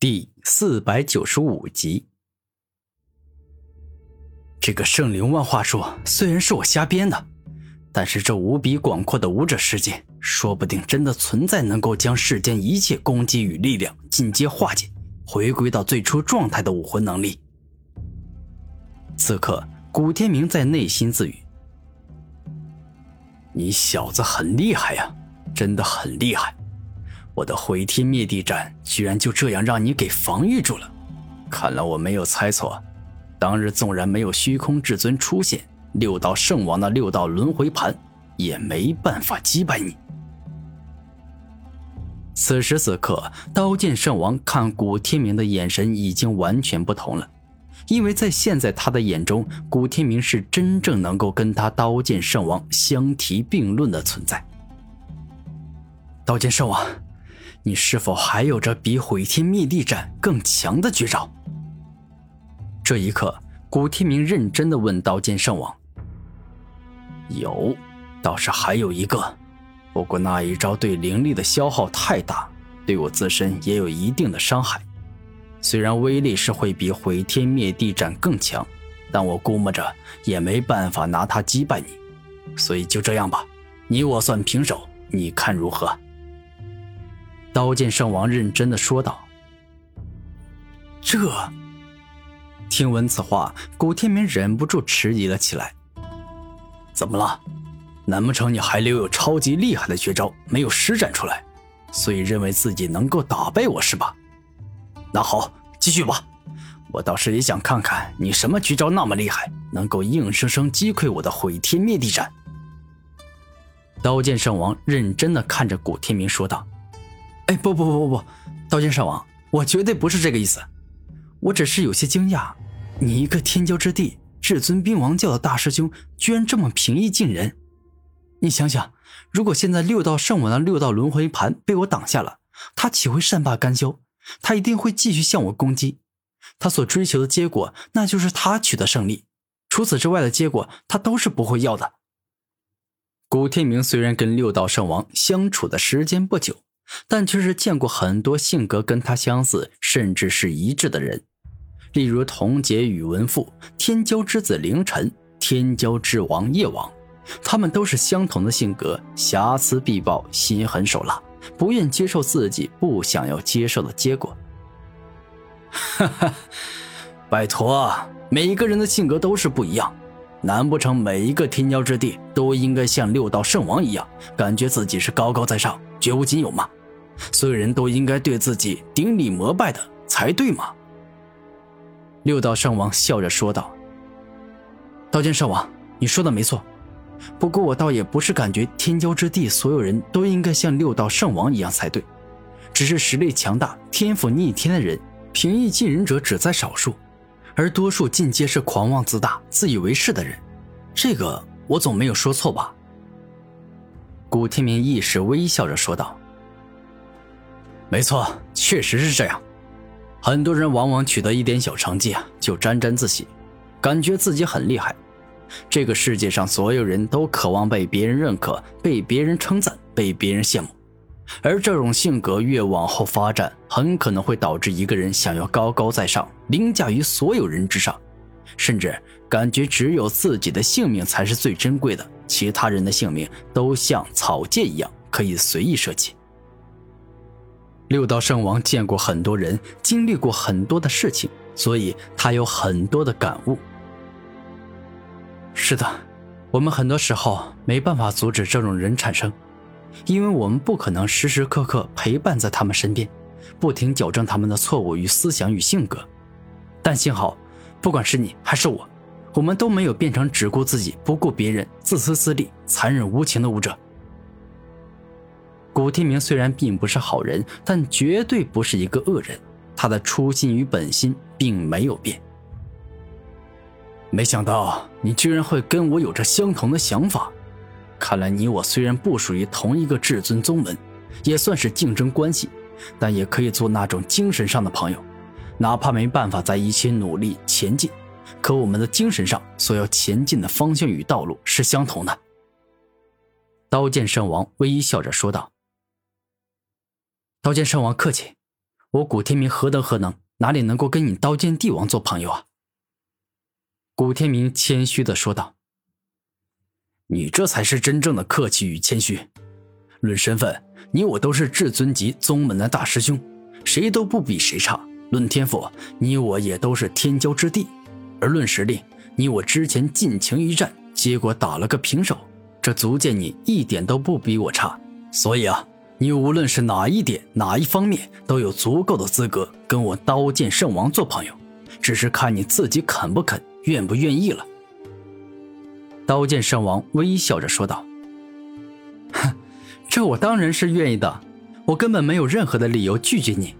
第四百九十五集，这个圣灵万化术虽然是我瞎编的，但是这无比广阔的武者世界，说不定真的存在能够将世间一切攻击与力量进阶化解，回归到最初状态的武魂能力。此刻，古天明在内心自语：“你小子很厉害呀，真的很厉害。”我的毁天灭地斩居然就这样让你给防御住了，看来我没有猜错，当日纵然没有虚空至尊出现，六道圣王的六道轮回盘也没办法击败你。此时此刻，刀剑圣王看古天明的眼神已经完全不同了，因为在现在他的眼中，古天明是真正能够跟他刀剑圣王相提并论的存在。刀剑圣王。你是否还有着比毁天灭地斩更强的绝招？这一刻，古天明认真的问刀剑圣王：“有，倒是还有一个，不过那一招对灵力的消耗太大，对我自身也有一定的伤害。虽然威力是会比毁天灭地斩更强，但我估摸着也没办法拿它击败你。所以就这样吧，你我算平手，你看如何？”刀剑圣王认真的说道：“这……”听闻此话，古天明忍不住迟疑了起来。怎么了？难不成你还留有超级厉害的绝招没有施展出来，所以认为自己能够打败我是吧？那好，继续吧。我倒是也想看看你什么绝招那么厉害，能够硬生生击溃我的毁天灭地斩。刀剑圣王认真的看着古天明说道。哎，不不不不不，刀剑圣王，我绝对不是这个意思，我只是有些惊讶，你一个天骄之地至尊兵王教的大师兄，居然这么平易近人。你想想，如果现在六道圣王的六道轮回盘被我挡下了，他岂会善罢甘休？他一定会继续向我攻击。他所追求的结果，那就是他取得胜利。除此之外的结果，他都是不会要的。古天明虽然跟六道圣王相处的时间不久。但却是见过很多性格跟他相似，甚至是一致的人，例如童杰宇文赋、天骄之子凌晨、天骄之王夜王，他们都是相同的性格，瑕疵必报，心狠手辣，不愿接受自己不想要接受的结果。哈哈，拜托，每一个人的性格都是不一样，难不成每一个天骄之地都应该像六道圣王一样，感觉自己是高高在上，绝无仅有吗？所有人都应该对自己顶礼膜拜的才对吗？六道圣王笑着说道：“刀剑圣王，你说的没错。不过我倒也不是感觉天骄之地所有人都应该像六道圣王一样才对，只是实力强大、天赋逆天的人，平易近人者只在少数，而多数尽皆是狂妄自大、自以为是的人。这个我总没有说错吧？”古天明一时微笑着说道。没错，确实是这样。很多人往往取得一点小成绩啊，就沾沾自喜，感觉自己很厉害。这个世界上所有人都渴望被别人认可、被别人称赞、被别人羡慕，而这种性格越往后发展，很可能会导致一个人想要高高在上，凌驾于所有人之上，甚至感觉只有自己的性命才是最珍贵的，其他人的性命都像草芥一样可以随意舍弃。六道圣王见过很多人，经历过很多的事情，所以他有很多的感悟。是的，我们很多时候没办法阻止这种人产生，因为我们不可能时时刻刻陪伴在他们身边，不停矫正他们的错误与思想与性格。但幸好，不管是你还是我，我们都没有变成只顾自己不顾别人、自私自利、残忍无情的武者。古天明虽然并不是好人，但绝对不是一个恶人。他的初心与本心并没有变。没想到你居然会跟我有着相同的想法，看来你我虽然不属于同一个至尊宗门，也算是竞争关系，但也可以做那种精神上的朋友。哪怕没办法在一起努力前进，可我们的精神上所要前进的方向与道路是相同的。刀剑圣王微笑着说道。刀剑圣王客气，我古天明何德何能，哪里能够跟你刀剑帝王做朋友啊？古天明谦虚的说道：“你这才是真正的客气与谦虚。论身份，你我都是至尊级宗门的大师兄，谁都不比谁差。论天赋，你我也都是天骄之地。而论实力，你我之前尽情一战，结果打了个平手，这足见你一点都不比我差。所以啊，你无论是哪一点、哪一方面，都有足够的资格跟我刀剑圣王做朋友，只是看你自己肯不肯。”愿不愿意了？刀剑圣王微笑着说道：“哼，这我当然是愿意的，我根本没有任何的理由拒绝你。”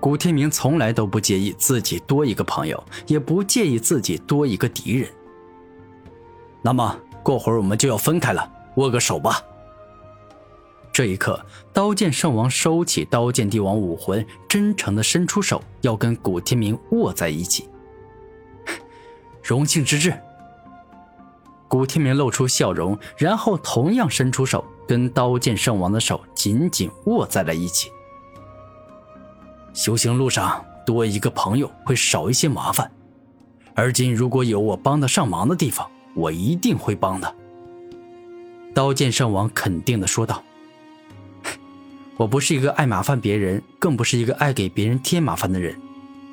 古天明从来都不介意自己多一个朋友，也不介意自己多一个敌人。那么过会儿我们就要分开了，握个手吧。这一刻，刀剑圣王收起刀剑帝王武魂，真诚的伸出手，要跟古天明握在一起。荣幸之至。古天明露出笑容，然后同样伸出手，跟刀剑圣王的手紧紧握在了一起。修行路上多一个朋友会少一些麻烦，而今如果有我帮得上忙的地方，我一定会帮的。刀剑圣王肯定的说道：“我不是一个爱麻烦别人，更不是一个爱给别人添麻烦的人，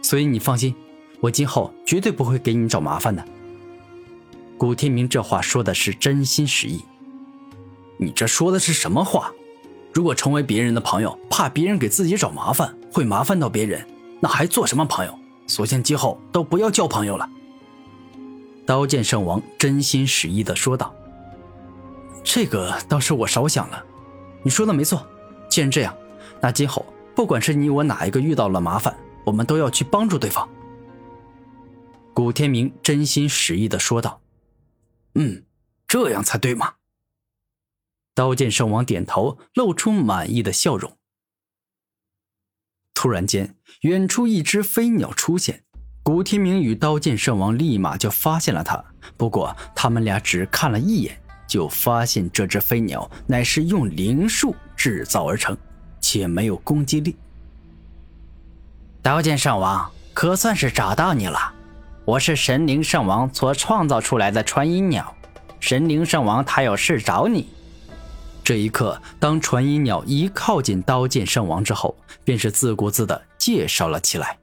所以你放心。”我今后绝对不会给你找麻烦的。古天明这话说的是真心实意。你这说的是什么话？如果成为别人的朋友，怕别人给自己找麻烦，会麻烦到别人，那还做什么朋友？索性今后都不要交朋友了。刀剑圣王真心实意的说道：“这个倒是我少想了。你说的没错。既然这样，那今后不管是你我哪一个遇到了麻烦，我们都要去帮助对方。”古天明真心实意的说道：“嗯，这样才对嘛。”刀剑圣王点头，露出满意的笑容。突然间，远处一只飞鸟出现，古天明与刀剑圣王立马就发现了它。不过，他们俩只看了一眼，就发现这只飞鸟乃是用灵术制造而成，且没有攻击力。刀剑圣王，可算是找到你了。我是神灵圣王所创造出来的传音鸟，神灵圣王他有事找你。这一刻，当传音鸟一靠近刀剑圣王之后，便是自顾自的介绍了起来。